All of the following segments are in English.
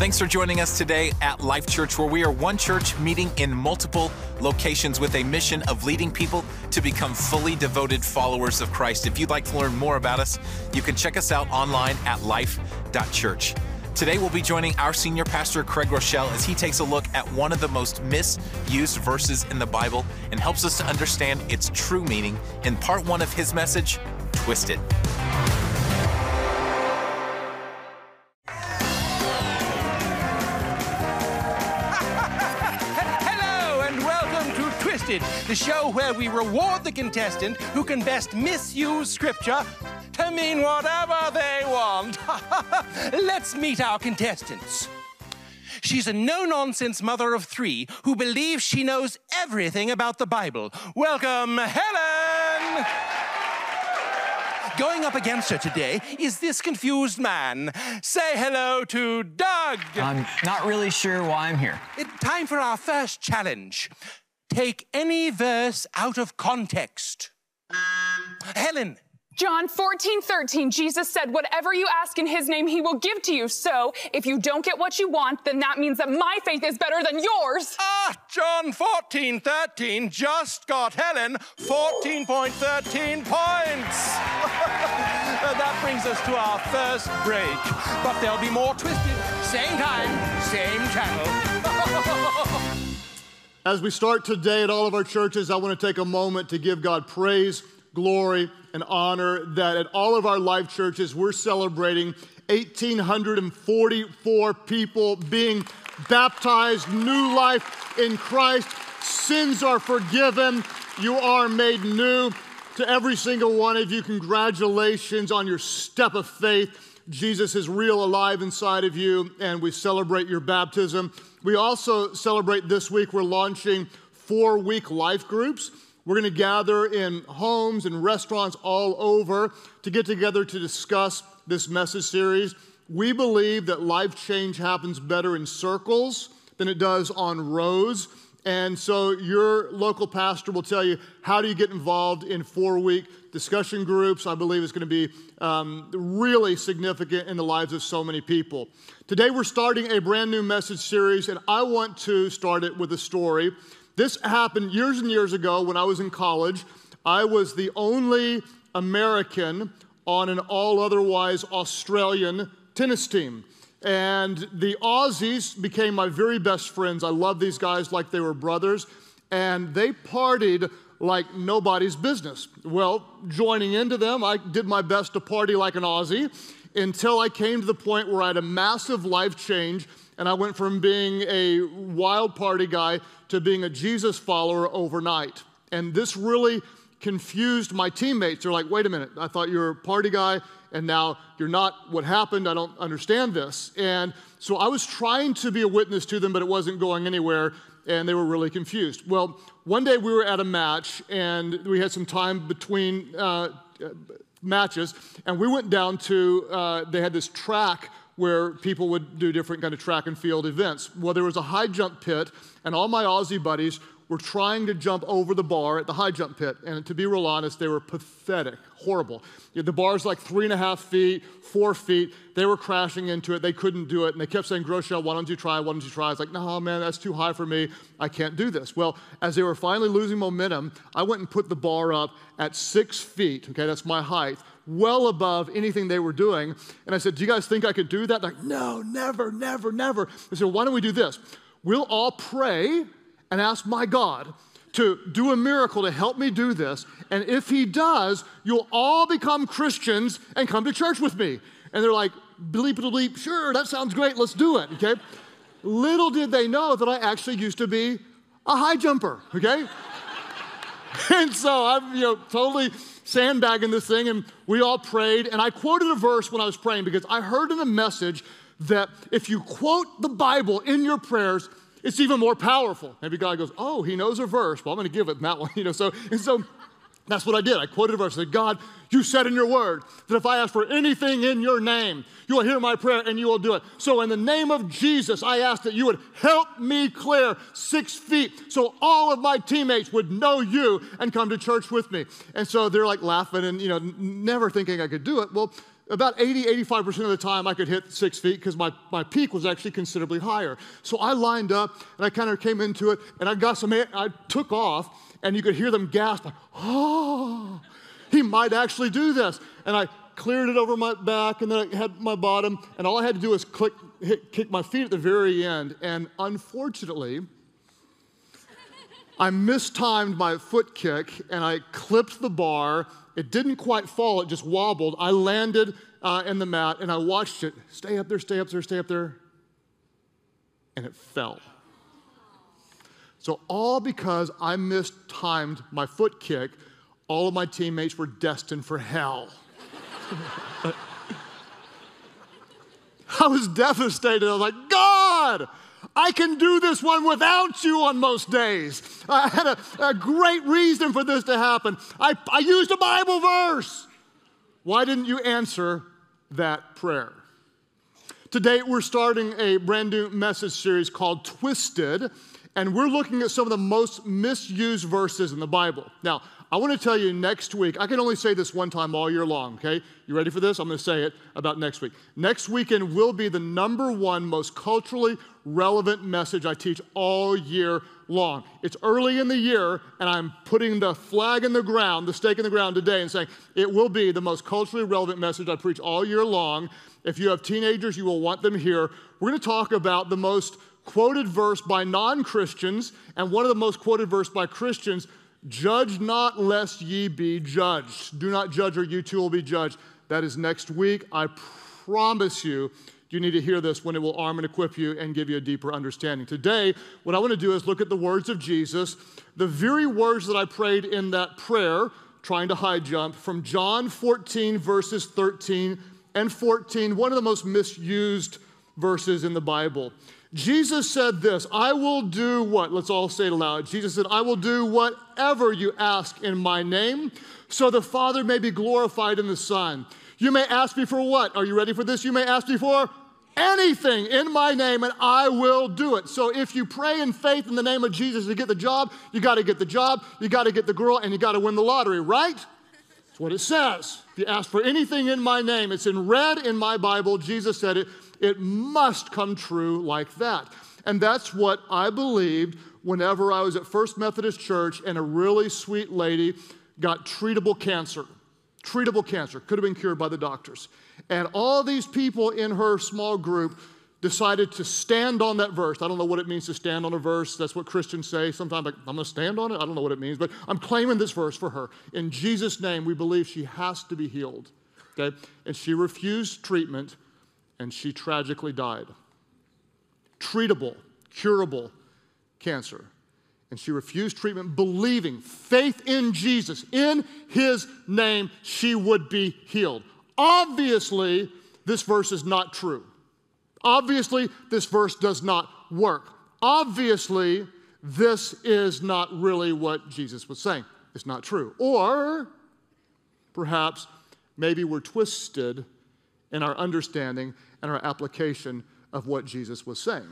Thanks for joining us today at Life Church, where we are one church meeting in multiple locations with a mission of leading people to become fully devoted followers of Christ. If you'd like to learn more about us, you can check us out online at life.church. Today, we'll be joining our senior pastor, Craig Groeschel, as he takes a look at one of the most misused verses in the Bible and helps us to understand its true meaning in part one of his message, Twisted. The show where we reward the contestant who can best misuse scripture to mean whatever they want. Let's meet our contestants. She's a no nonsense mother of three who believes she knows everything about the Bible. Welcome, Helen! Going up against her today is this confused man. Say hello to Doug. I'm not really sure why I'm here. It's time for our first challenge. Take any verse out of context. Helen, John 14, 13, Jesus said, Whatever you ask in his name, he will give to you. So if you don't get what you want, then that means that my faith is better than yours. ah, John 14, 13 just got Helen 14.13 points. That brings us to our first break. But there'll be more twisted, same time, same channel. As we start today at all of our churches, I want to take a moment to give God praise, glory, and honor that at all of our life churches, we're celebrating 1,844 people being baptized, new life in Christ. Sins are forgiven, you are made new. To every single one of you, congratulations on your step of faith. Jesus is real alive inside of you, and we celebrate your baptism. We also celebrate this week, we're launching four week life groups. We're going to gather in homes and restaurants all over to get together to discuss this message series. We believe that life change happens better in circles than it does on rows. And so your local pastor will tell you how do you get involved in four week discussion groups. I believe is going to be um, really significant in the lives of so many people. Today we're starting a brand new message series, and I want to start it with a story. This happened years and years ago when I was in college. I was the only American on an all otherwise Australian tennis team. And the Aussies became my very best friends. I love these guys like they were brothers. And they partied like nobody's business. Well, joining into them, I did my best to party like an Aussie until I came to the point where I had a massive life change and I went from being a wild party guy to being a Jesus follower overnight. And this really confused my teammates. They're like, wait a minute, I thought you were a party guy, and now you're not. What happened? I don't understand this. And so I was trying to be a witness to them, but it wasn't going anywhere, and they were really confused. Well, one day we were at a match, and we had some time between uh, matches, and we went down to, uh, they had this track where people would do different kind of track and field events. Well, there was a high jump pit, and all my Aussie buddies were trying to jump over the bar at the high jump pit. And to be real honest, they were pathetic, horrible. The bar's like three and a half feet, four feet. They were crashing into it. They couldn't do it. And they kept saying, Groeschel, why don't you try? Why don't you try? I was like, no, man, that's too high for me. I can't do this. Well, as they were finally losing momentum, I went and put the bar up at six feet. Okay, that's my height well above anything they were doing. And I said, Do you guys think I could do that? They're like, no, never, never, never. I said, Why don't we do this? We'll all pray and ask my God to do a miracle to help me do this. And if he does, you'll all become Christians and come to church with me. And they're like, bleep bleep, sure, that sounds great, let's do it, okay? Little did they know that I actually used to be a high jumper, okay? and so I'm, you know, totally sandbagging this thing, and we all prayed. And I quoted a verse when I was praying because I heard in a message that if you quote the Bible in your prayers, it's even more powerful. Maybe God goes, Oh, he knows a verse. Well, I'm going to give it that one. You know, so, and so that's what I did. I quoted a verse. I said, God, you said in your word that if I ask for anything in your name, you will hear my prayer and you will do it. So, in the name of Jesus, I ask that you would help me clear six feet so all of my teammates would know you and come to church with me. And so they're like laughing and, you know, never thinking I could do it. Well, about 80, 85% of the time I could hit six feet because my, my peak was actually considerably higher. So I lined up and I kind of came into it and I got some air, I took off and you could hear them gasp, like, oh, he might actually do this. And I cleared it over my back and then I had my bottom and all I had to do was click, hit, kick my feet at the very end. And unfortunately, I mistimed my foot kick and I clipped the bar it didn't quite fall, it just wobbled. I landed uh, in the mat and I watched it stay up there, stay up there, stay up there. And it fell. So, all because I mistimed my foot kick, all of my teammates were destined for hell. I was devastated. I was like, God, I can do this one without you on most days. I had a, a great reason for this to happen. I, I used a Bible verse. Why didn't you answer that prayer? Today, we're starting a brand new message series called Twisted, and we're looking at some of the most misused verses in the Bible. Now, I want to tell you next week, I can only say this one time all year long, okay? You ready for this? I'm going to say it about next week. Next weekend will be the number one most culturally relevant message I teach all year long. It's early in the year, and I'm putting the flag in the ground, the stake in the ground today, and saying it will be the most culturally relevant message I preach all year long. If you have teenagers, you will want them here. We're going to talk about the most quoted verse by non Christians and one of the most quoted verse by Christians Judge not lest ye be judged. Do not judge or you too will be judged. That is next week. I promise you, you need to hear this when it will arm and equip you and give you a deeper understanding. Today, what I want to do is look at the words of Jesus, the very words that I prayed in that prayer, trying to high jump, from John 14, verses 13 and 14, one of the most misused verses in the Bible. Jesus said this I will do what? Let's all say it aloud. Jesus said, I will do whatever you ask in my name, so the Father may be glorified in the Son. You may ask me for what? Are you ready for this? You may ask me for anything in my name, and I will do it. So if you pray in faith in the name of Jesus to get the job, you got to get the job, you got to get the girl, and you got to win the lottery, right? That's what it says. If you ask for anything in my name, it's in red in my Bible. Jesus said it. It must come true like that. And that's what I believed whenever I was at First Methodist Church and a really sweet lady got treatable cancer. Treatable cancer, could have been cured by the doctors. And all these people in her small group decided to stand on that verse. I don't know what it means to stand on a verse. That's what Christians say. Sometimes like, I'm going to stand on it. I don't know what it means, but I'm claiming this verse for her. In Jesus' name, we believe she has to be healed. Okay? And she refused treatment and she tragically died. Treatable, curable cancer. And she refused treatment, believing, faith in Jesus, in his name, she would be healed. Obviously, this verse is not true. Obviously, this verse does not work. Obviously, this is not really what Jesus was saying. It's not true. Or perhaps maybe we're twisted in our understanding and our application of what Jesus was saying.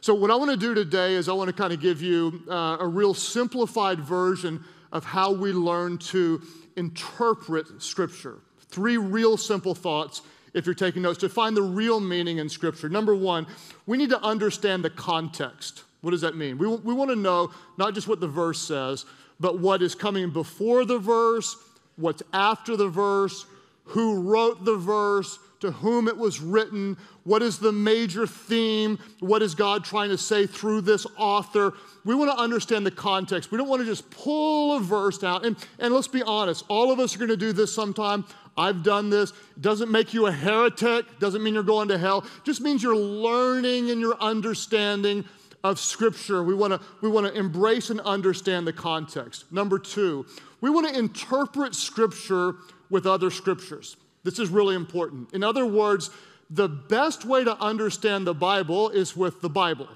So, what I want to do today is I want to kind of give you uh, a real simplified version of how we learn to interpret Scripture. Three real simple thoughts, if you're taking notes, to find the real meaning in Scripture. Number one, we need to understand the context. What does that mean? We, we want to know not just what the verse says, but what is coming before the verse, what's after the verse, who wrote the verse, to whom it was written, what is the major theme, what is God trying to say through this author. We want to understand the context. We don't want to just pull a verse out. And, and let's be honest, all of us are going to do this sometime. I've done this. It doesn't make you a heretic, doesn't mean you're going to hell. It just means you're learning and you're understanding of Scripture. We want to we want to embrace and understand the context. Number two, we want to interpret Scripture with other scriptures. This is really important. In other words, the best way to understand the Bible is with the Bible.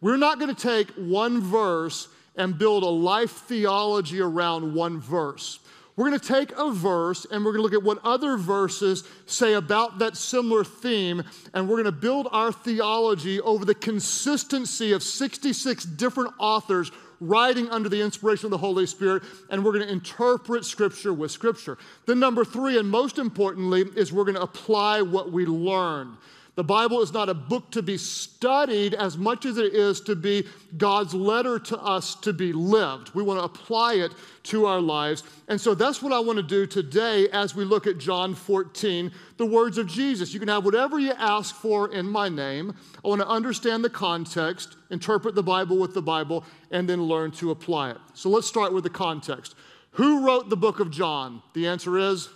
We're not going to take one verse and build a life theology around one verse. We're going to take a verse and we're going to look at what other verses say about that similar theme, and we're going to build our theology over the consistency of 66 different authors writing under the inspiration of the Holy Spirit, and we're going to interpret Scripture with Scripture. Then, number three, and most importantly, is we're going to apply what we learn. The Bible is not a book to be studied as much as it is to be God's letter to us to be lived. We want to apply it to our lives. And so that's what I want to do today as we look at John 14, the words of Jesus. You can have whatever you ask for in my name. I want to understand the context, interpret the Bible with the Bible, and then learn to apply it. So let's start with the context. Who wrote the book of John? The answer is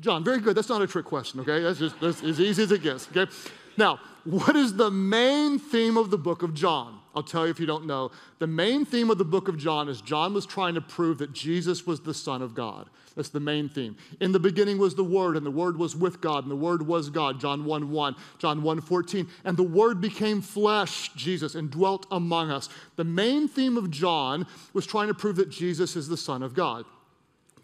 John, very good. That's not a trick question, okay? That's just that's as easy as it gets, okay? Now, what is the main theme of the book of John? I'll tell you if you don't know. The main theme of the book of John is John was trying to prove that Jesus was the Son of God. That's the main theme. In the beginning was the Word, and the Word was with God, and the Word was God. John 1 1, John 1 14. And the Word became flesh, Jesus, and dwelt among us. The main theme of John was trying to prove that Jesus is the Son of God.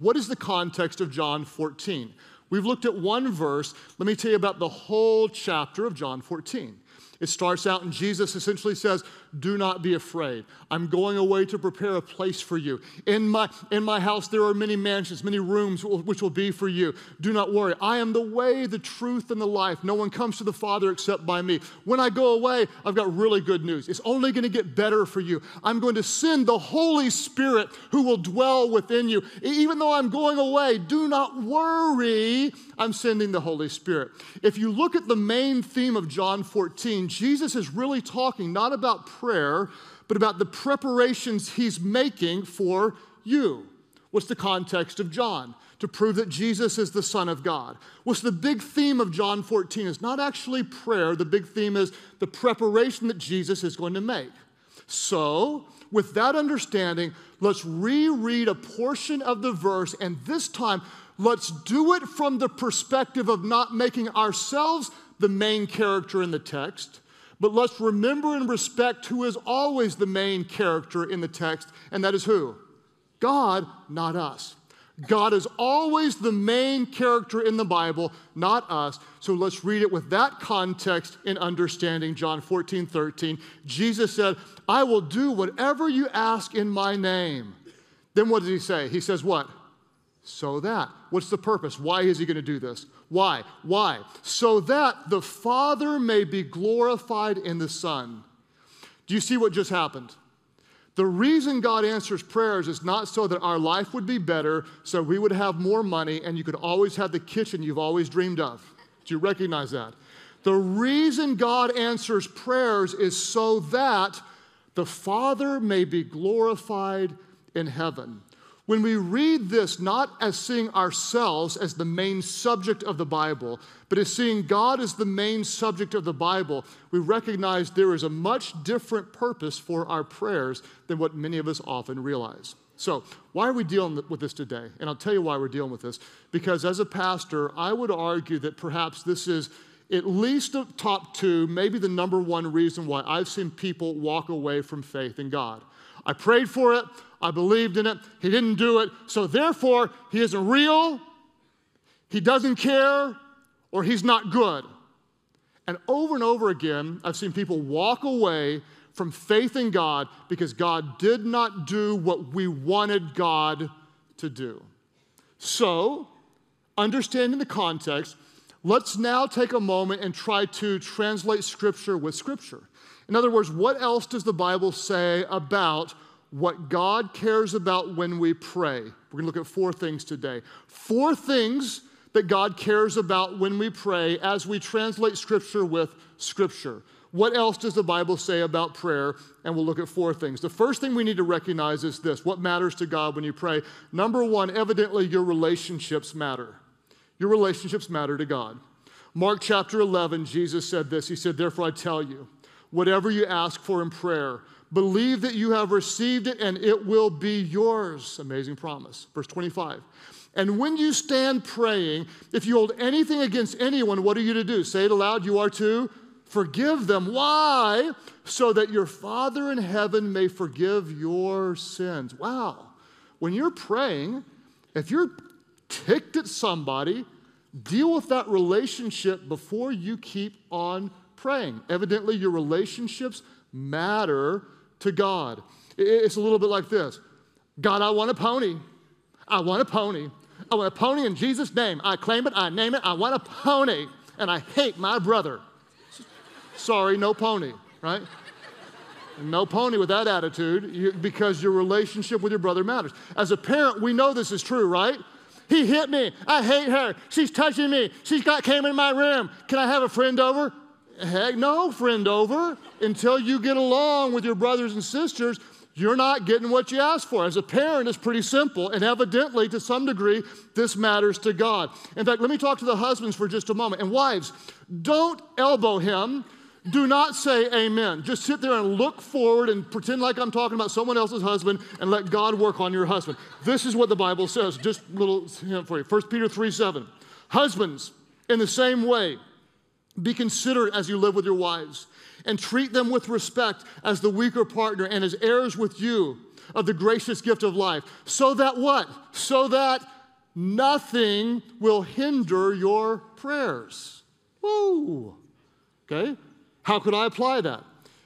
What is the context of John 14? We've looked at one verse. Let me tell you about the whole chapter of John 14. It starts out, and Jesus essentially says, Do not be afraid. I'm going away to prepare a place for you. In my, in my house, there are many mansions, many rooms which will be for you. Do not worry. I am the way, the truth, and the life. No one comes to the Father except by me. When I go away, I've got really good news. It's only going to get better for you. I'm going to send the Holy Spirit who will dwell within you. Even though I'm going away, do not worry. I'm sending the Holy Spirit. If you look at the main theme of John 14, Jesus is really talking not about prayer, but about the preparations he's making for you. What's the context of John? To prove that Jesus is the Son of God. What's the big theme of John 14? Is not actually prayer. The big theme is the preparation that Jesus is going to make. So, with that understanding, let's reread a portion of the verse, and this time, let's do it from the perspective of not making ourselves the main character in the text, but let's remember and respect who is always the main character in the text, and that is who? God, not us. God is always the main character in the Bible, not us. So let's read it with that context in understanding John 14, 13. Jesus said, I will do whatever you ask in my name. Then what does he say? He says, What? So that. What's the purpose? Why is he going to do this? Why? Why? So that the Father may be glorified in the Son. Do you see what just happened? The reason God answers prayers is not so that our life would be better, so we would have more money, and you could always have the kitchen you've always dreamed of. Do you recognize that? The reason God answers prayers is so that the Father may be glorified in heaven. When we read this, not as seeing ourselves as the main subject of the Bible, but as seeing God as the main subject of the Bible, we recognize there is a much different purpose for our prayers than what many of us often realize. So, why are we dealing with this today? And I'll tell you why we're dealing with this. Because as a pastor, I would argue that perhaps this is at least the top two, maybe the number one reason why I've seen people walk away from faith in God. I prayed for it, I believed in it. He didn't do it. So therefore, he isn't real, he doesn't care, or he's not good. And over and over again, I've seen people walk away from faith in God because God did not do what we wanted God to do. So, understanding the context, let's now take a moment and try to translate Scripture with Scripture. In other words, what else does the Bible say about what God cares about when we pray. We're going to look at four things today. Four things that God cares about when we pray as we translate Scripture with Scripture. What else does the Bible say about prayer? And we'll look at four things. The first thing we need to recognize is this what matters to God when you pray? Number one, evidently, your relationships matter. Your relationships matter to God. Mark chapter 11, Jesus said this He said, Therefore I tell you, whatever you ask for in prayer, Believe that you have received it and it will be yours. Amazing promise. Verse 25. And when you stand praying, if you hold anything against anyone, what are you to do? Say it aloud. You are to forgive them. Why? So that your Father in heaven may forgive your sins. Wow. When you're praying, if you're ticked at somebody, deal with that relationship before you keep on praying. Evidently, your relationships matter to God. It's a little bit like this God, I want a pony. I want a pony. I want a pony in Jesus' name. I claim it, I name it. I want a pony. And I hate my brother. Sorry, no pony, right? No pony with that attitude because your relationship with your brother matters. As a parent, we know this is true, right? He hit me. I hate her. She's touching me. She's got came in my room. Can I have a friend over? Heck no, friend over. Until you get along with your brothers and sisters, you're not getting what you asked for. As a parent, it's pretty simple, and evidently, to some degree, this matters to God. In fact, let me talk to the husbands for just a moment. And wives, don't elbow him do not say amen. Just sit there and look forward and pretend like I'm talking about someone else's husband and let God work on your husband. This is what the Bible says. Just a little hint for you. 1 Peter 3 7. Husbands, in the same way, be considerate as you live with your wives and treat them with respect as the weaker partner and as heirs with you of the gracious gift of life. So that what? So that nothing will hinder your prayers. Woo! Okay? How could I apply that?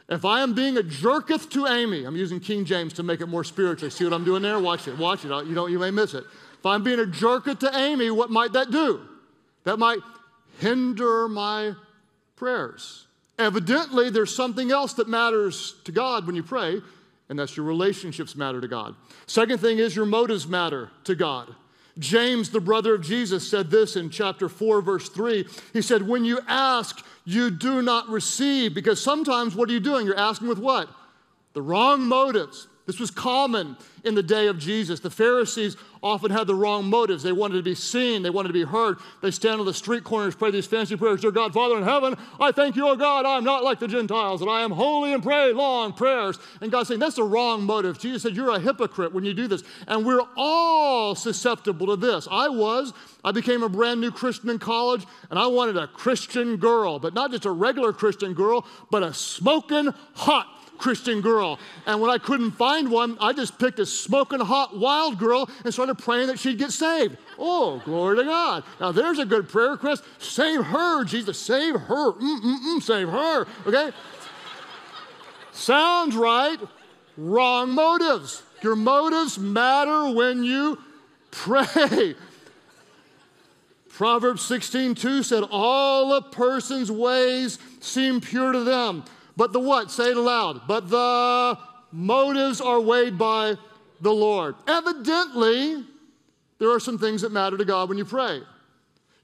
If I am being a jerketh to Amy, I'm using King James to make it more spiritual. See what I'm doing there? Watch it. Watch it. You don't. You may miss it. If I'm being a jerketh to Amy, what might that do? That might hinder my prayers. Evidently, there's something else that matters to God when you pray, and that's your relationships matter to God. Second thing is your motives matter to God. James, the brother of Jesus, said this in chapter 4, verse 3. He said, When you ask, you do not receive. Because sometimes what are you doing? You're asking with what? The wrong motives. This was common in the day of Jesus. The Pharisees often had the wrong motives. They wanted to be seen, they wanted to be heard. They stand on the street corners, pray these fancy prayers Dear God, Father in heaven, I thank you, O God, I'm not like the Gentiles, and I am holy and pray long prayers. And God's saying, That's the wrong motive. Jesus said, You're a hypocrite when you do this. And we're all susceptible to this. I was. I became a brand new Christian in college, and I wanted a Christian girl, but not just a regular Christian girl, but a smoking hot Christian girl. And when I couldn't find one, I just picked a smoking hot wild girl and started praying that she'd get saved. Oh, glory to God. Now there's a good prayer request. Save her, Jesus. Save her. Mm-mm-mm, save her. Okay? Sounds right. Wrong motives. Your motives matter when you pray. Proverbs 16, 2 said, All a person's ways seem pure to them. But the what? Say it aloud. But the motives are weighed by the Lord. Evidently, there are some things that matter to God when you pray.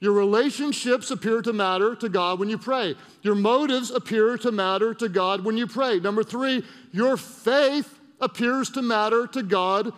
Your relationships appear to matter to God when you pray. Your motives appear to matter to God when you pray. Number three, your faith appears to matter to God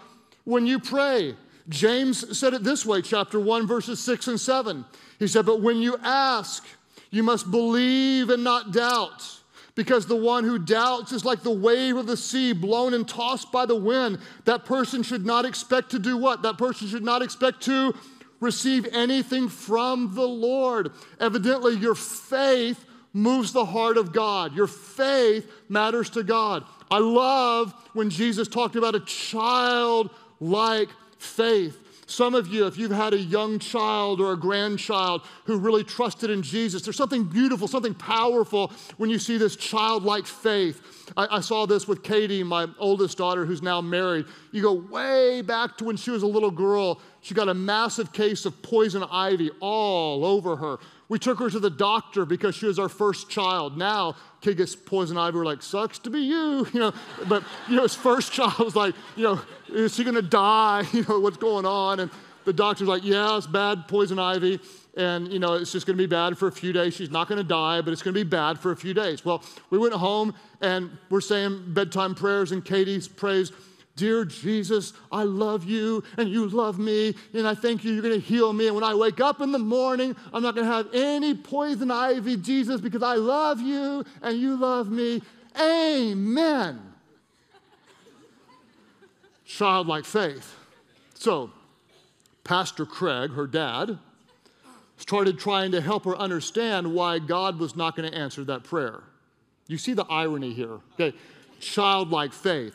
when you pray. James said it this way, chapter 1, verses 6 and 7. He said, But when you ask, you must believe and not doubt. Because the one who doubts is like the wave of the sea blown and tossed by the wind. That person should not expect to do what? That person should not expect to receive anything from the Lord. Evidently, your faith moves the heart of God. Your faith matters to God. I love when Jesus talked about a childlike faith. Some of you, if you've had a young child or a grandchild who really trusted in Jesus, there's something beautiful, something powerful when you see this childlike faith. I, I, saw this with Katie, my oldest daughter, who's now married. You go way back to when she was a little girl. She got a massive case of poison ivy all over her. We took her to the doctor because she was our first child. Now, kid gets poison ivy, we're like, sucks to be you, you know. But, you know, his first child was like, you know, is she gonna die? You know, what's going on? And the doctor's like, yeah, it's bad poison ivy. And, you know, it's just gonna be bad for a few days. She's not gonna die, but it's gonna be bad for a few days. Well, we went home and we're saying bedtime prayers, and Katie prays, Dear Jesus, I love you and you love me, and I thank you, you're going to heal me. And when I wake up in the morning, I'm not going to have any poison ivy, Jesus, because I love you and you love me. Amen. Childlike faith. So, Pastor Craig, her dad, started trying to help her understand why God was not going to answer that prayer. You see the irony here, okay? Childlike faith.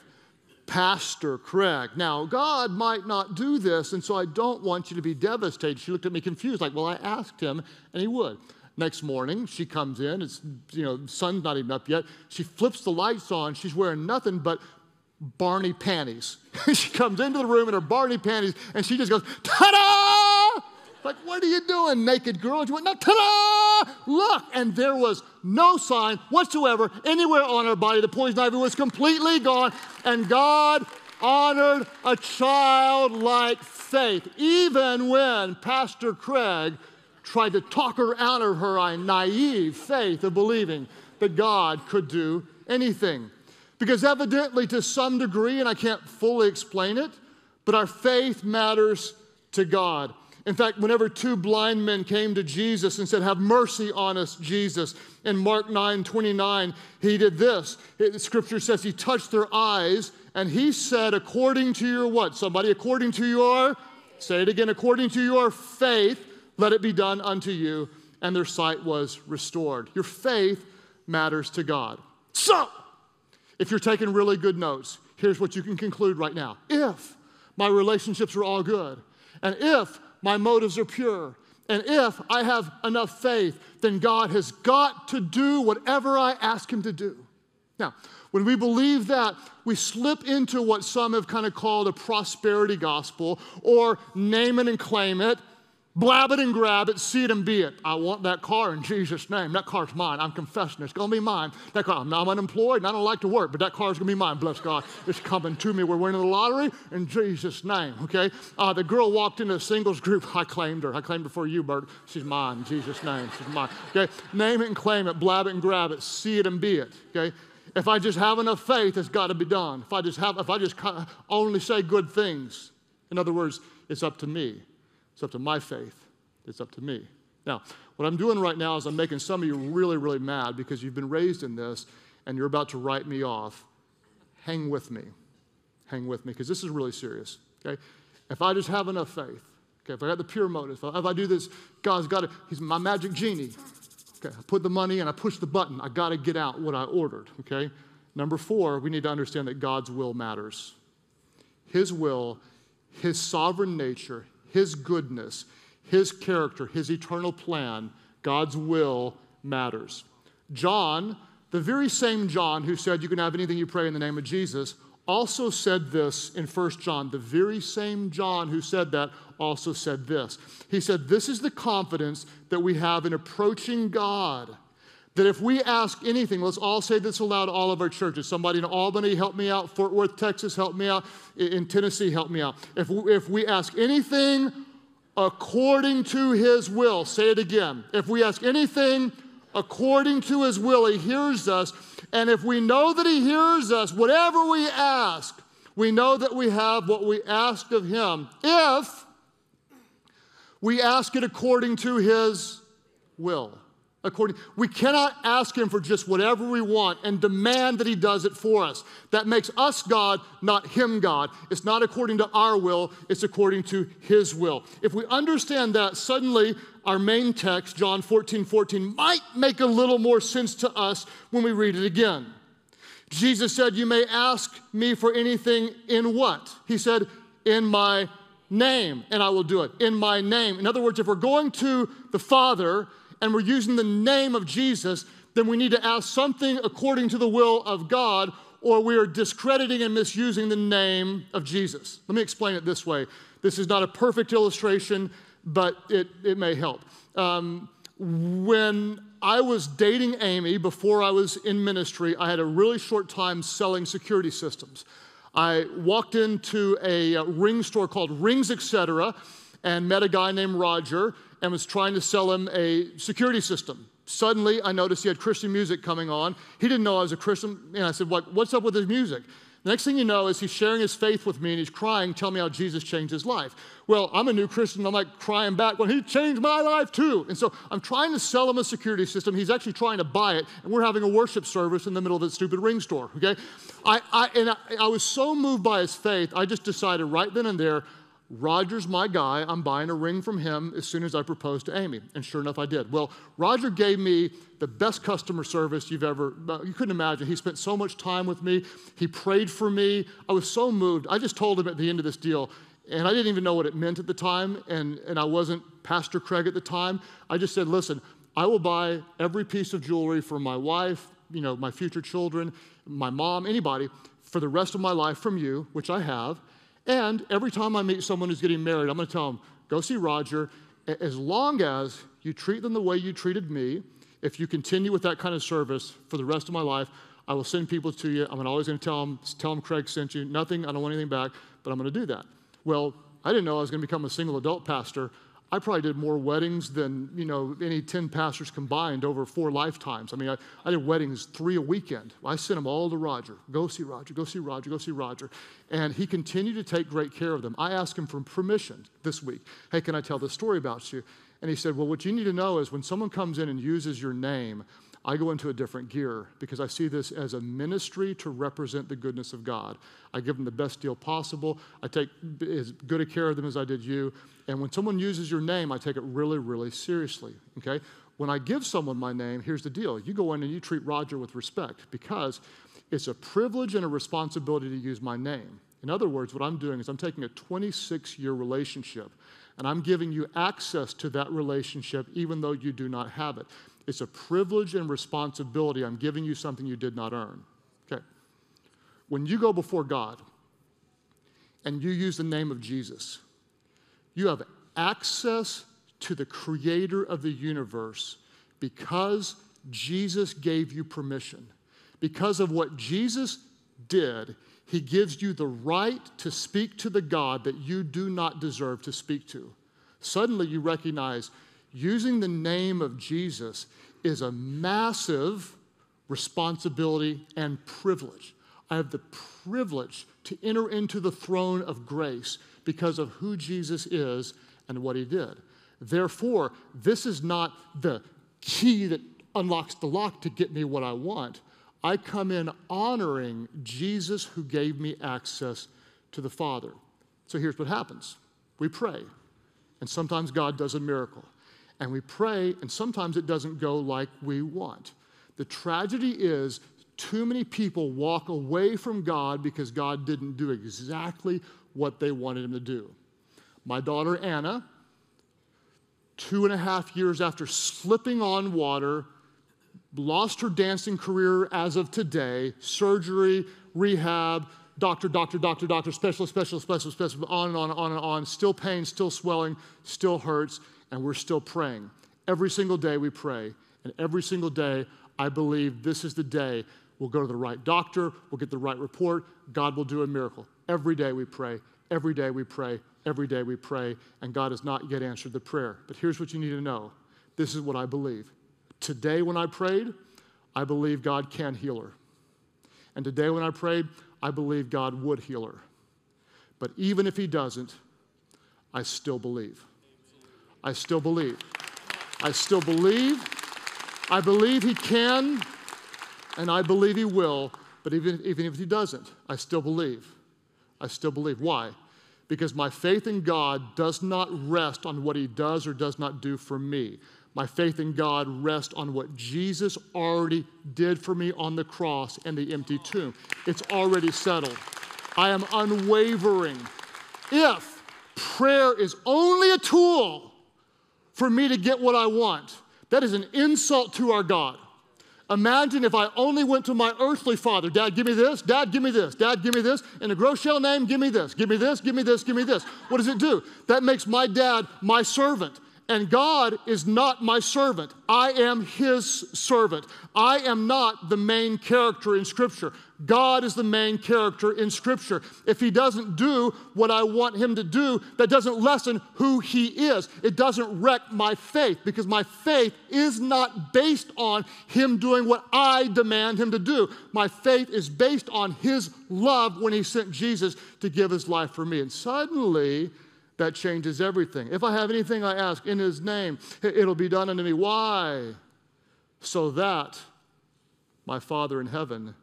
Pastor Craig. Now, God might not do this, and so I don't want you to be devastated. She looked at me confused, like, well, I asked him, and he would. Next morning, she comes in. It's, you know, sun's not even up yet. She flips the lights on. She's wearing nothing but Barney panties. she comes into the room in her Barney panties and she just goes, ta da! Like, what are you doing, naked girl? And she went, no, ta da! Look! And there was no sign whatsoever anywhere on her body. The poison ivy was completely gone. And God honored a childlike faith, even when Pastor Craig tried to talk her out of her naive faith of believing that God could do anything. Because evidently, to some degree, and I can't fully explain it, but our faith matters to God. In fact, whenever two blind men came to Jesus and said, Have mercy on us, Jesus, in Mark 9 29, he did this. The scripture says he touched their eyes and he said, According to your what? Somebody, according to your, say it again, according to your faith, let it be done unto you. And their sight was restored. Your faith matters to God. So, if you're taking really good notes, here's what you can conclude right now. If my relationships are all good, and if my motives are pure, and if I have enough faith, then God has got to do whatever I ask Him to do. Now, when we believe that, we slip into what some have kind of called a prosperity gospel or name it and claim it blab it and grab it, see it and be it. I want that car in Jesus' name. That car's mine. I'm confessing it's going to be mine. That car, I'm, I'm unemployed and I don't like to work, but that car's going to be mine. Bless God. It's coming to me. We're winning the lottery in Jesus' name, okay? Uh, the girl walked into a singles group. I claimed her. I claimed her for you, Bert. She's mine in Jesus' name. She's mine, okay? Name it and claim it, blab it and grab it, see it and be it, okay? If I just have enough faith, it's got to be done. If I just have, if I just only say good things, in other words, it's up to me. It's up to my faith. It's up to me. Now, what I'm doing right now is I'm making some of you really, really mad because you've been raised in this and you're about to write me off. Hang with me. Hang with me because this is really serious. Okay? If I just have enough faith, okay, if I got the pure motive, if I do this, God's got it. He's my magic genie. Okay, I put the money and I push the button. I got to get out what I ordered. Okay? Number four, we need to understand that God's will matters. His will, His sovereign nature, His goodness, His character, His eternal plan, God's will matters. John, the very same John who said you can have anything you pray in the name of Jesus, also said this in 1 John. The very same John who said that also said this. He said, This is the confidence that we have in approaching God that if we ask anything, let's all say this aloud, all of our churches. Somebody in Albany, help me out. Fort Worth, Texas, help me out. In Tennessee, help me out. If we, if we ask anything according to his will, say it again. If we ask anything according to his will, he hears us. And if we know that he hears us, whatever we ask, we know that we have what we ask of him. If we ask it according to his will according we cannot ask him for just whatever we want and demand that he does it for us. That makes us god not him god. It's not according to our will it's according to his will. If we understand that suddenly our main text john 14 14 might make a little more sense to us when we read it again. Jesus said you may ask me for anything in what? He said in my name and i will do it. In my name. In other words if we're going to the father and we're using the name of Jesus, then we need to ask something according to the will of God, or we are discrediting and misusing the name of Jesus. Let me explain it this way. This is not a perfect illustration, but it, it may help. Um, when I was dating Amy before I was in ministry, I had a really short time selling security systems. I walked into a uh, ring store called Rings Etc. and met a guy named Roger and was trying to sell him a security system. Suddenly, I noticed he had Christian music coming on. He didn't know I was a Christian. And I said, what, What's up with his music? The next thing you know is he's sharing his faith with me and he's crying, telling me how Jesus changed his life. Well, I'm a new Christian. I'm like crying back, well, he changed my life too. And so I'm trying to sell him a security system. He's actually trying to buy it. And we're having a worship service in the middle of that stupid ring store, okay? I, I, and I, I was so moved by his faith, I just decided right then and there, Roger's my guy. I'm buying a ring from him as soon as I propose to Amy. And sure enough, I did. Well, Roger gave me the best customer service you've ever, you couldn't imagine. He spent so much time with me. He prayed for me. I was so moved. I just told him at the end of this deal, and I didn't even know what it meant at the time, and, and I wasn't Pastor Craig at the time. I just said, listen, I will buy every piece of jewelry for my wife, you know, my future children, my mom, anybody, for the rest of my life from you, which I have. And every time I meet someone who's getting married, I'm going to tell them, go see Roger. As long as you treat them the way you treated me, if you continue with that kind of service for the rest of my life, I will send people to you. I'm always going to tell them, tell them Craig sent you. Nothing, I don't want anything back, but I'm going to do that. Well, I didn't know I was going to become a single adult pastor. I probably did more weddings than, you know, any 10 pastors combined over four lifetimes. I mean, I, I did weddings three a weekend. I sent them all to Roger. Go see Roger, go see Roger, go see Roger. And he continued to take great care of them. I asked him for permission this week. Hey, can I tell this story about you? And he said, Well, what you need to know is when someone comes in and uses your name, I go into a different gear because I see this as a ministry to represent the goodness of God. I give them the best deal possible. I take as good a care of them as I did you. And when someone uses your name, I take it really, really seriously. Okay? When I give someone my name, here's the deal you go in and you treat Roger with respect because it's a privilege and a responsibility to use my name. In other words, what I'm doing is I'm taking a 26 year relationship and I'm giving you access to that relationship even though you do not have it. It's a privilege and responsibility. I'm giving you something you did not earn. Okay. When you go before God and you use the name of Jesus, you have access to the creator of the universe because Jesus gave you permission. Because of what Jesus did, he gives you the right to speak to the God that you do not deserve to speak to. Suddenly you recognize using the name of Jesus is a massive responsibility and privilege. I have the privilege to enter into the throne of grace because of who Jesus is and what he did. Therefore, this is not the key that unlocks the lock to get me what I want. I come in honoring Jesus who gave me access to the Father. So here's what happens we pray, and sometimes God does a miracle and we pray, and sometimes it doesn't go like we want. The tragedy is too many people walk away from God because God didn't do exactly what they wanted Him to do. My daughter Anna, two and a half years after slipping on water, lost her dancing career as of today, surgery, rehab, doctor, doctor, doctor, doctor, specialist, specialist, specialist, specialist, on and on and on and on, still pain, still swelling, still hurts and we're still praying. Every single day we pray, and every single day I believe this is the day we'll go to the right doctor, we'll get the right report, God will do a miracle. Every day we pray, every day we pray, every day we pray, and God has not yet answered the prayer. But here's what you need to know this is what I believe. Today, when I prayed, I believe God can heal her. And today, when I prayed, I believe God would heal her. But even if He doesn't, I still believe. I still believe. I still believe. I believe He can, and I believe He will, but even, even if He doesn't, I still believe. I still believe. Why? Because my faith in God does not rest on what He does or does not do for me. My faith in God rests on what Jesus already did for me on the cross and the empty tomb. It's already settled. I am unwavering. If prayer is only a tool for me to get what I want. That is an insult to our God. Imagine if I only went to my earthly father, Dad, give me this, Dad, give me this, Dad, give me this, in a Groeschel name, give me this, give me this, give me this, give me this. What does it do? That makes my dad my servant. And God is not my servant. I am his servant. I am not the main character in Scripture. God is the main character in Scripture. If he doesn't do what I want him to do, that doesn't lessen who he is. It doesn't wreck my faith because my faith is not based on him doing what I demand him to do. My faith is based on his love when he sent Jesus to give his life for me. And suddenly, that changes everything. If I have anything I ask in His name, it'll be done unto me. Why? So that my Father in heaven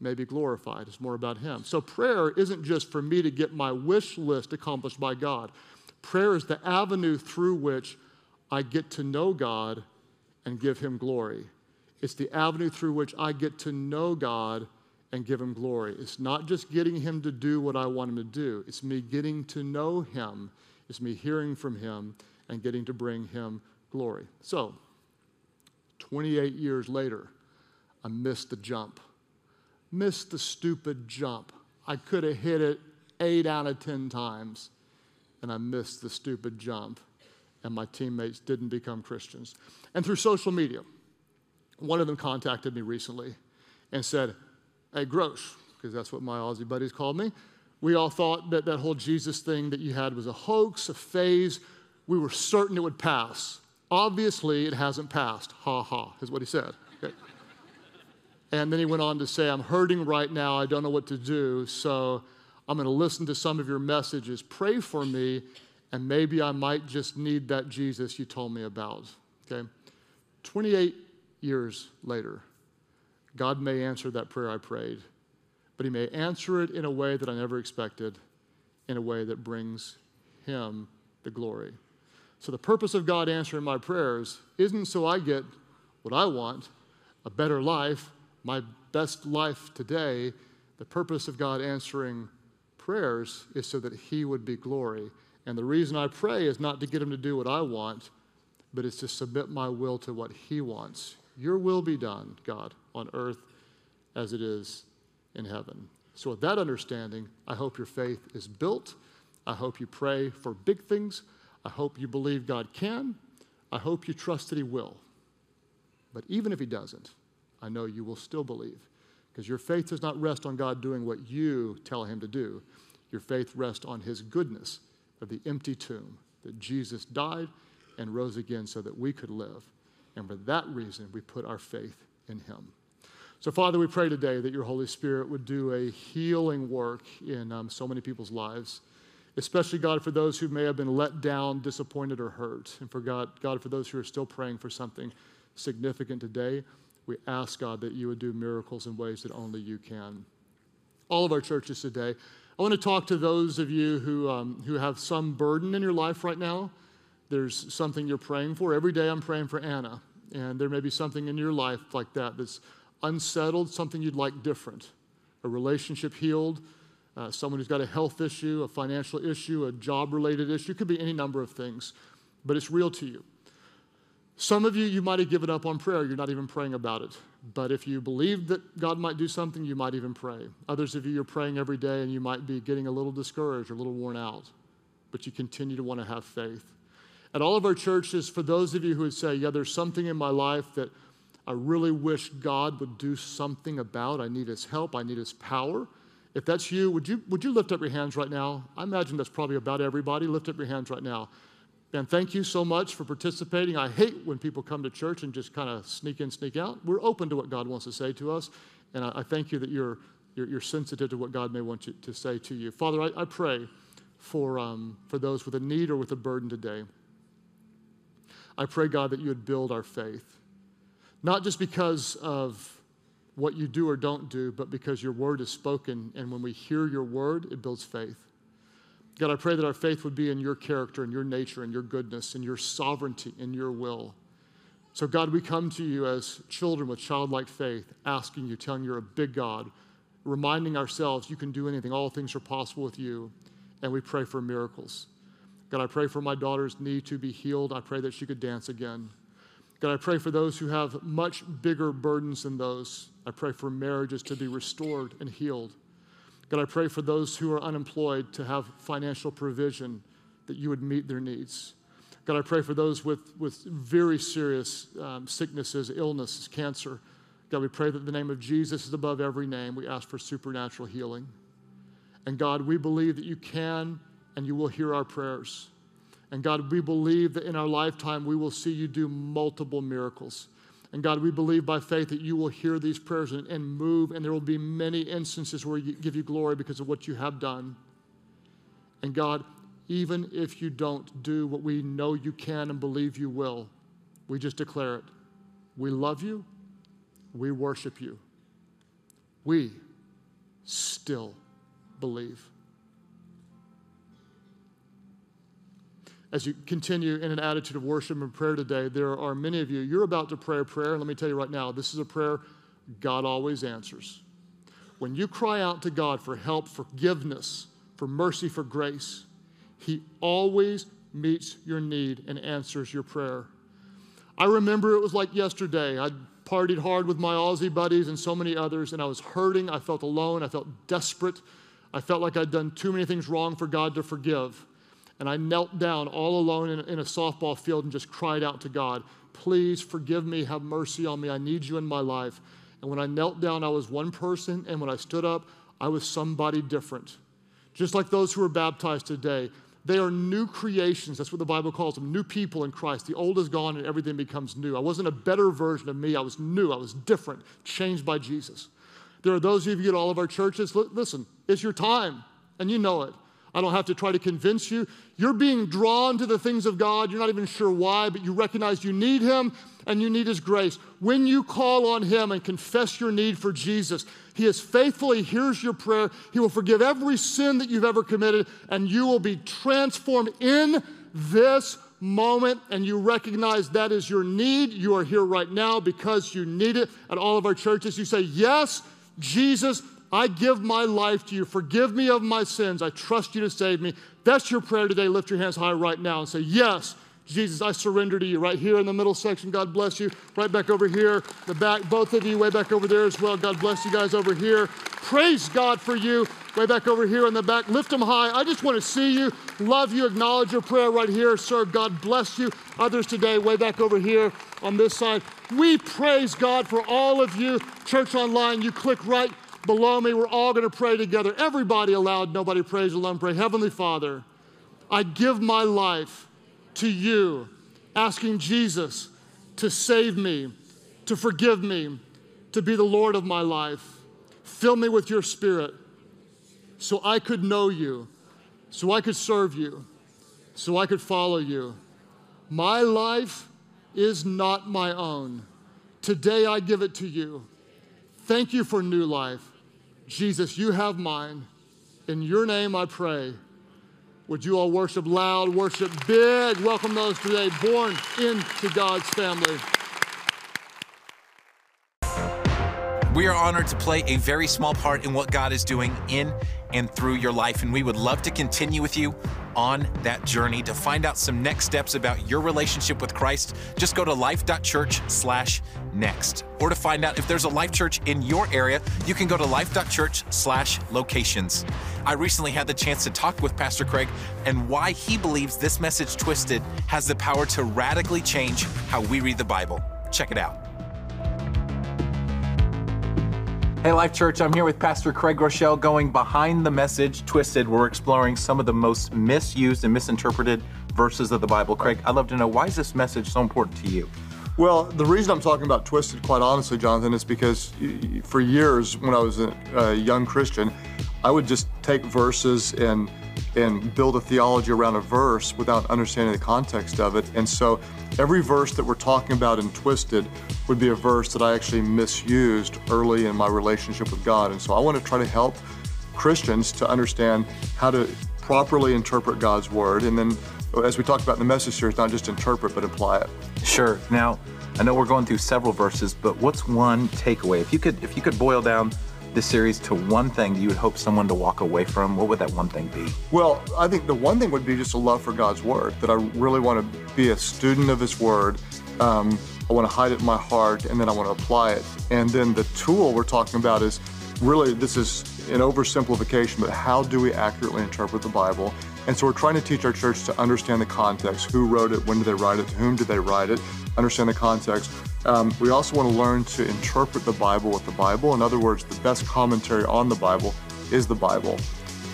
may be glorified. It's more about Him. So prayer isn't just for me to get my wish list accomplished by God, prayer is the avenue through which I get to know God and give Him glory. It's the avenue through which I get to know God and give him glory. It's not just getting him to do what I want him to do, it's me getting to know him, it's me hearing from him and getting to bring him glory. So, 28 years later, I missed the jump. Missed the stupid jump. I could have hit it eight out of 10 times, and I missed the stupid jump, and my teammates didn't become Christians. And through social media, one of them contacted me recently and said, Hey, Gross, because that's what my Aussie buddies called me. We all thought that that whole Jesus thing that you had was a hoax, a phase. We were certain it would pass. Obviously, it hasn't passed. Ha ha, is what he said. Okay. And then he went on to say, I'm hurting right now. I don't know what to do. So I'm going to listen to some of your messages. Pray for me, and maybe I might just need that Jesus you told me about. Okay? 28 years later, God may answer that prayer I prayed, but He may answer it in a way that I never expected, in a way that brings Him the glory. So, the purpose of God answering my prayers isn't so I get what I want, a better life, my best life today. The purpose of God answering prayers is so that He would be glory. And the reason I pray is not to get Him to do what I want, but it's to submit my will to what He wants. Your will be done, God, on earth as it is in heaven. So, with that understanding, I hope your faith is built. I hope you pray for big things. I hope you believe God can. I hope you trust that He will. But even if He doesn't, I know you will still believe because your faith does not rest on God doing what you tell Him to do. Your faith rests on His goodness of the empty tomb that Jesus died and rose again so that we could live. And for that reason, we put our faith in him. So, Father, we pray today that your Holy Spirit would do a healing work in um, so many people's lives, especially, God, for those who may have been let down, disappointed, or hurt. And for God, God, for those who are still praying for something significant today, we ask, God, that you would do miracles in ways that only you can. All of our churches today, I want to talk to those of you who, um, who have some burden in your life right now there's something you're praying for. Every day I'm praying for Anna, and there may be something in your life like that that's unsettled, something you'd like different. A relationship healed, uh, someone who's got a health issue, a financial issue, a job related issue. It could be any number of things, but it's real to you. Some of you, you might have given up on prayer. You're not even praying about it. But if you believe that God might do something, you might even pray. Others of you, you're praying every day and you might be getting a little discouraged or a little worn out, but you continue to want to have faith. At all of our churches, for those of you who would say, Yeah, there's something in my life that I really wish God would do something about, I need His help, I need His power. If that's you, would you, would you lift up your hands right now? I imagine that's probably about everybody. Lift up your hands right now. And thank you so much for participating. I hate when people come to church and just kind of sneak in, sneak out. We're open to what God wants to say to us. And I, I thank you that you're, you're, you're, sensitive to what God may want to say to you. Father, I, I pray for, um, for those with a need or with a burden today. I pray, God, that you would build our faith. Not just because of what you do or don't do, but because your word is spoken. And when we hear your word, it builds faith. God, I pray that our faith would be in your character and your nature and your goodness and your sovereignty and your will. So, God, we come to you as children with childlike faith, asking you, telling you you're a big God, reminding ourselves you can do anything, all things are possible with you, and we pray for miracles. God, I pray for my daughter's knee to be healed. I pray that she could dance again. God, I pray for those who have much bigger burdens than those. I pray for marriages to be restored and healed. God, I pray for those who are unemployed to have financial provision, that you would meet their needs. God, I pray for those with, with very serious um, sicknesses, illnesses, cancer. God, we pray that the name of Jesus is above every name. We ask for supernatural healing. And God, we believe that you can and you will hear our prayers. And God, we believe that in our lifetime we will see you do multiple miracles. And God, we believe by faith that you will hear these prayers and, and, move, and there will be many instances where you give you glory because of what you have done. And God, even if you don't do what we know you can and believe you will, we just declare it. We love you, we worship you. We still believe. As you continue in an attitude of worship and prayer today, there are many of you, you're about to pray a prayer. Let me tell you right now, this is a prayer God always answers. When you cry out to God for help, forgiveness, for mercy, for grace, He always meets your need and answers your prayer. I remember it was like yesterday. I'd partied hard with my Aussie buddies and so many others, and I was hurting. I felt alone. I felt desperate. I felt like I'd done too many things wrong for God to forgive. And I knelt down all alone in, in a softball field and just cried out to God, Please forgive me, have mercy on me. I need you in my life. And when I knelt down, I was one person, and when I stood up, I was somebody different. Just like those who are baptized today, they are new creations. That's what the Bible calls them new people in Christ. The old is gone and everything becomes new. I wasn't a better version of me. I was new. I was different, changed by Jesus. There are those of you at all of our churches. Listen, it's your time, and you know it. I don't have to try to convince you. You're being drawn to the things of God. You're not even sure why, but you recognize you need Him and you need His grace. When you call on Him and confess your need for Jesus, He is faithful. He hears your prayer. He will forgive every sin that you've ever committed, and you will be transformed in this moment. And you recognize that is your need. You are here right now because you need it. At all of our churches, you say, Yes, Jesus, I give my life to you. Forgive me of my sins. I trust you to save me. That's your prayer today. Lift your hands high right now and say, Yes, Jesus, I surrender to you. Right here in the middle section, God bless you. Right back over here, the back, both of you, way back over there as well. God bless you guys over here. Praise God for you. Way back over here in the back, lift them high. I just want to see you, love you, acknowledge your prayer right here, sir. God bless you. Others today, way back over here on this side. We praise God for all of you. Church Online, you click right below me. We're all going to pray together. Everybody aloud, nobody prays alone. Pray, Heavenly Father, I give my life to you, asking Jesus to save me, to forgive me, to be the Lord of my life. Fill me with your spirit so I could know you, so I could serve you, so I could follow you. My life is not my own. Today I give it to you. Thank you for new life. Jesus, you have mine. In your name I pray. Would you all worship loud, worship big? Welcome those today born into God's family. We are honored to play a very small part in what God is doing in and through your life, and we would love to continue with you on that journey. To find out some next steps about your relationship with Christ, just go to life.church/next. Or to find out if there's a Life Church in your area, you can go to life.church/locations. I recently had the chance to talk with Pastor Craig and why he believes this message twisted has the power to radically change how we read the Bible. Check it out. Hey, Life Church, I'm here with Pastor Craig Groeschel going behind the message Twisted. We're exploring some of the most misused and misinterpreted verses of the Bible. Craig, I'd love to know why is this message so important to you? Well, the reason I'm talking about Twisted, quite honestly, Jonathan, is because for years when I was a young Christian, I would just take verses and and build a theology around a verse without understanding the context of it. And so every verse that we're talking about in Twisted would be a verse that I actually misused early in my relationship with God. And so I want to try to help Christians to understand how to properly interpret God's word. And then, as we talked about in the message series, not just interpret, but apply it. Sure. Now, I know we're going through several verses, but what's one takeaway? If you could, if you could boil down this series to one thing that you would hope someone to walk away from, what would that one thing be? Well, I think the one thing would be just a love for God's Word, that I really want to be a student of His Word. Um, I want to hide it in my heart, and then I want to apply it. And then the tool we're talking about is really, this is an oversimplification, but how do we accurately interpret the Bible? And so we're trying to teach our church to understand the context. Who wrote it? When did they write it? To whom did they write it? Understand the context. Um, we also want to learn to interpret the Bible with the Bible. In other words, the best commentary on the Bible is the Bible.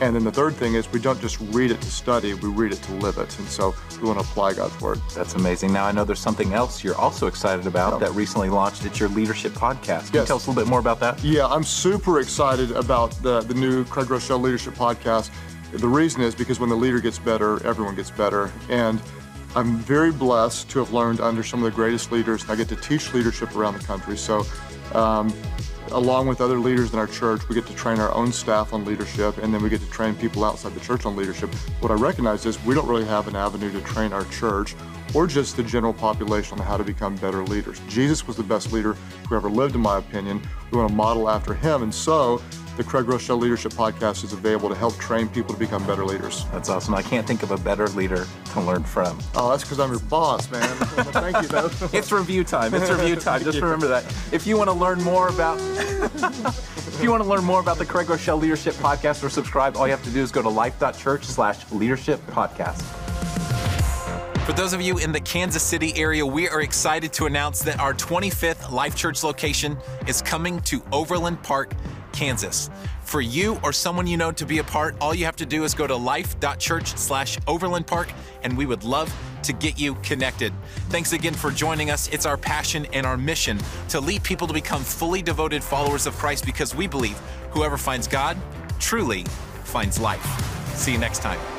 And then the third thing is we don't just read it to study, we read it to live it. And so we want to apply God's word. That's amazing. Now I know there's something else you're also excited about yeah. that recently launched. It's your leadership podcast. Can yes. you tell us a little bit more about that? Yeah, I'm super excited about the, the new Craig Groeschel Leadership Podcast. The reason is because when the leader gets better, everyone gets better. And I'm very blessed to have learned under some of the greatest leaders. I get to teach leadership around the country. So, um, along with other leaders in our church, we get to train our own staff on leadership, and then we get to train people outside the church on leadership. What I recognize is we don't really have an avenue to train our church or just the general population on how to become better leaders. Jesus was the best leader who ever lived, in my opinion. We want to model after him. And so, the Craig Groeschel Leadership Podcast is available to help train people to become better leaders. That's awesome. I can't think of a better leader to learn from. Oh, that's because I'm your boss, man. Thank you, though. It's review time. It's review time. Just remember that. If you want to learn more about if you want to learn more about the Craig Groeschel Leadership Podcast or subscribe, all you have to do is go to life.church slash leadership podcast. For those of you in the Kansas City area, we are excited to announce that our 25th Life Church location is coming to Overland Park, Kansas. For you or someone you know to be a part, all you have to do is go to life.church slash Overland Park, and we would love to get you connected. Thanks again for joining us. It's our passion and our mission to lead people to become fully devoted followers of Christ because we believe whoever finds God truly finds life. See you next time.